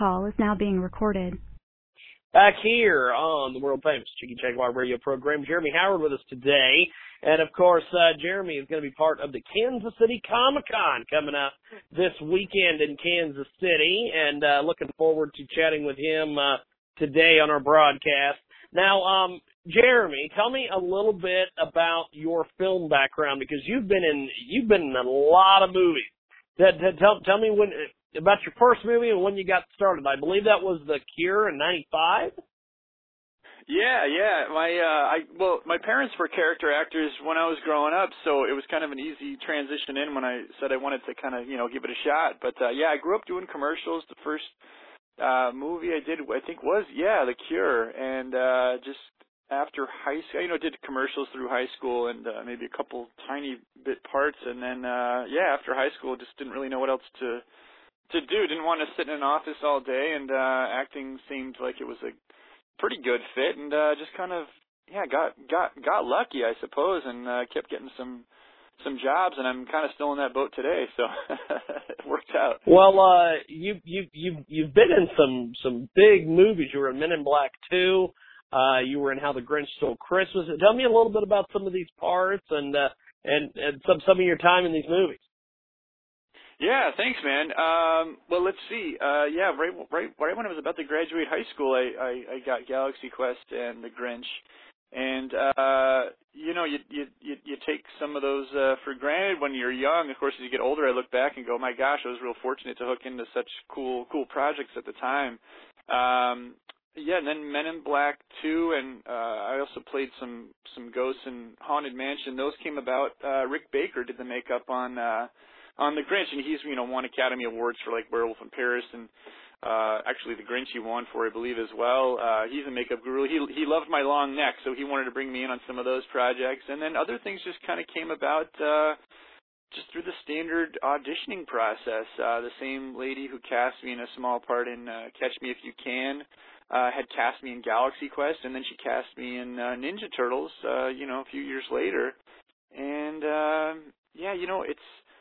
call is now being recorded. Back here on the world famous Chicky Jaguar radio program, Jeremy Howard with us today. And of course, uh, Jeremy is going to be part of the Kansas City Comic Con coming up this weekend in Kansas City. And uh, looking forward to chatting with him uh, today on our broadcast. Now, um, Jeremy, tell me a little bit about your film background because you've been in you've been in a lot of movies. Tell tell me when about your first movie and when you got started. I believe that was The Cure in '95. Yeah, yeah. My uh I well, my parents were character actors when I was growing up, so it was kind of an easy transition in when I said I wanted to kind of, you know, give it a shot. But uh yeah, I grew up doing commercials. The first uh movie I did I think was yeah, The Cure and uh just after high school, you know, did commercials through high school and uh, maybe a couple tiny bit parts, and then uh, yeah, after high school, just didn't really know what else to to do. Didn't want to sit in an office all day, and uh, acting seemed like it was a pretty good fit, and uh, just kind of yeah, got got got lucky, I suppose, and uh, kept getting some some jobs, and I'm kind of still in that boat today, so it worked out. Well, uh, you you you you've been in some some big movies. You were in Men in Black Two. Uh, you were in How the Grinch Stole Christmas. Tell me a little bit about some of these parts and uh, and and some some of your time in these movies. Yeah, thanks, man. Um, well, let's see. Uh, yeah, right, right, right when I was about to graduate high school, I, I, I got Galaxy Quest and The Grinch, and uh, you know, you, you you you take some of those uh, for granted when you're young. Of course, as you get older, I look back and go, my gosh, I was real fortunate to hook into such cool cool projects at the time. Um, yeah, and then Men in Black 2, and uh, I also played some some ghosts in Haunted Mansion. Those came about. Uh, Rick Baker did the makeup on uh, on the Grinch, and he's you know won Academy Awards for like Werewolf in Paris, and uh, actually the Grinch he won for I believe as well. Uh, he's a makeup guru. He he loved my long neck, so he wanted to bring me in on some of those projects, and then other things just kind of came about. Uh, just through the standard auditioning process. Uh, the same lady who cast me in a small part in uh, Catch Me If You Can uh, had cast me in Galaxy Quest, and then she cast me in uh, Ninja Turtles. Uh, you know, a few years later, and uh, yeah, you know, it's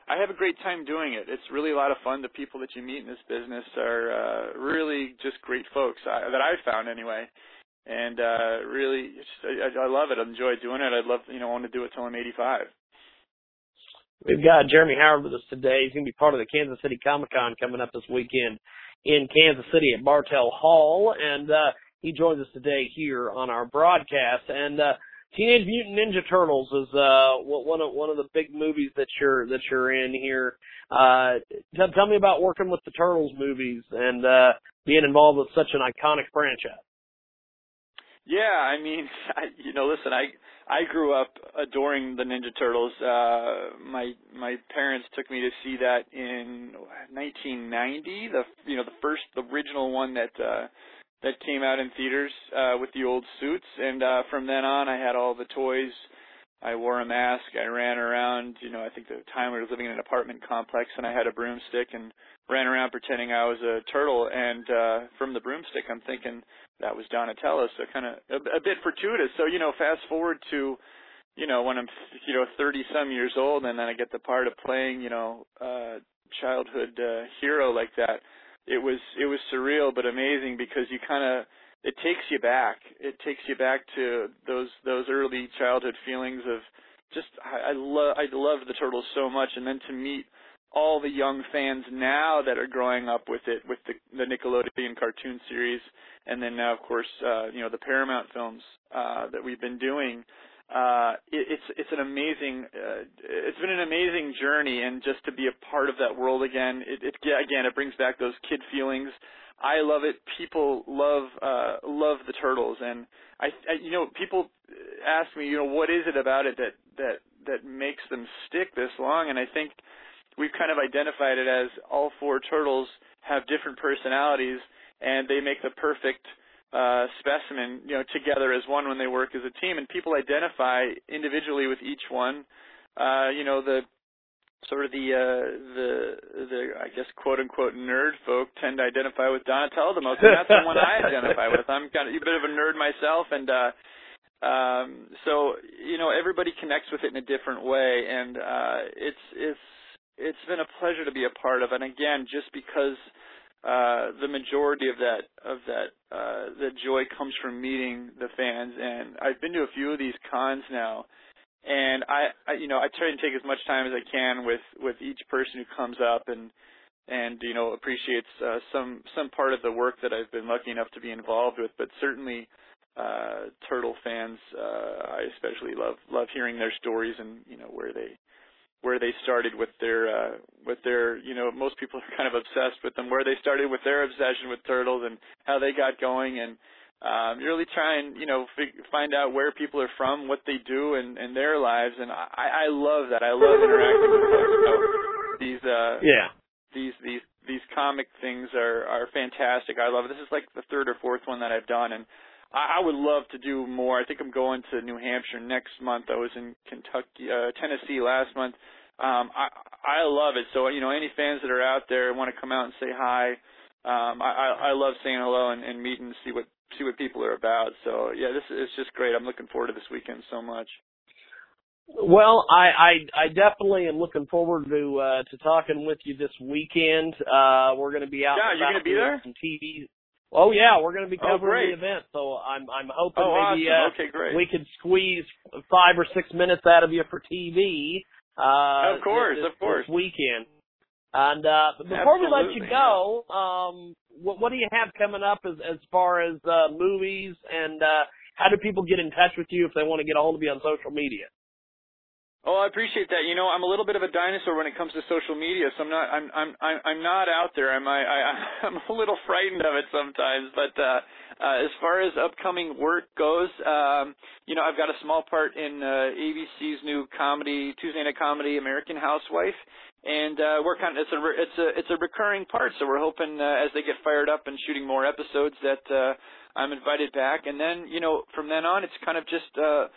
I have a great time doing it. It's really a lot of fun. The people that you meet in this business are uh, really just great folks uh, that I've found anyway. And uh, really, I, I love it. I enjoy doing it. I'd love, you know, I want to do it till I'm 85. We've got Jeremy Howard with us today. He's going to be part of the Kansas City Comic Con coming up this weekend in Kansas City at Bartle Hall, and uh, he joins us today here on our broadcast. And uh, Teenage Mutant Ninja Turtles is uh, one of one of the big movies that you're that you're in here. Uh, tell, tell me about working with the Turtles movies and uh, being involved with such an iconic franchise. Yeah, I mean, I, you know, listen, I I grew up adoring the Ninja Turtles. Uh my my parents took me to see that in 1990, the you know, the first the original one that uh that came out in theaters uh with the old suits and uh from then on I had all the toys. I wore a mask, I ran around, you know, I think the time we were living in an apartment complex and I had a broomstick and ran around pretending I was a turtle and uh from the broomstick I'm thinking that was Donatello, so kind of a, a bit fortuitous. So you know, fast forward to you know when I'm you know 30 some years old, and then I get the part of playing you know uh, childhood uh, hero like that. It was it was surreal but amazing because you kind of it takes you back. It takes you back to those those early childhood feelings of just I, I love I love the turtles so much, and then to meet all the young fans now that are growing up with it, with the, the Nickelodeon cartoon series, and then now, of course, uh, you know, the Paramount films uh, that we've been doing. Uh, it, it's it's an amazing uh, it's been an amazing journey, and just to be a part of that world again, it, it again it brings back those kid feelings. I love it. People love uh, love the turtles, and I, I you know people ask me, you know, what is it about it that that that makes them stick this long? And I think we've kind of identified it as all four turtles have different personalities and they make the perfect uh, specimen, you know, together as one when they work as a team. And people identify individually with each one. Uh, you know, the sort of the uh, the the I guess quote unquote nerd folk tend to identify with Donatello the most, and that's the one I identify with. I'm kind of a bit of a nerd myself, and uh, um, so you know everybody connects with it in a different way, and uh, it's it's it's been a pleasure to be a part of. And again, just because uh the majority of that of that uh the joy comes from meeting the fans. And I've been to a few of these cons now and I, I you know I try and take as much time as I can with with each person who comes up and and you know appreciates uh, some some part of the work that I've been lucky enough to be involved with. But certainly uh turtle fans uh I especially love love hearing their stories and you know where they where they started with their uh with their you know most people are kind of obsessed with them where they started with their obsession with turtles and how they got going and um you really try and you know fig- find out where people are from what they do and and their lives. And i i love that. I love interacting with folks so these uh yeah. these these these comic things are are fantastic. I love it. This is like the third or fourth one that i've done. And I, I would love to do more. I think I'm going to New Hampshire next month. I was in Kentucky, uh, Tennessee last month. Um, I I love it. So you know, any fans that are out there want to come out and say hi. Um, I I love saying hello and, and meeting and see what see what people are about. So yeah, this is it's just great. I'm looking forward to this weekend so much. Well, I, I I definitely am looking forward to uh to talking with you this weekend. Uh we're going to be out. Yeah, you're going to be there. Some TV Oh yeah, we're going to be oh, covering the event, so I'm I'm hoping oh, maybe awesome. uh, okay, great. we could squeeze five or six minutes out of you for TV. Uh, of course, this, of course. This weekend. And uh, before Absolutely, we let you go, um, what, what do you have coming up as as far as uh, movies and uh, how do people get in touch with you if they want to get a hold of you on social media? Oh, I appreciate that. You know, I'm a little bit of a dinosaur when it comes to social media, so I'm not I'm I'm I'm not out there. I'm I, I I'm a little frightened of it sometimes, but uh uh as far as upcoming work goes, um you know, I've got a small part in uh ABC's new comedy Tuesday night comedy American Housewife and uh we're kind of it's a it's a it's a recurring part, so we're hoping uh, as they get fired up and shooting more episodes that uh I'm invited back and then, you know, from then on it's kind of just uh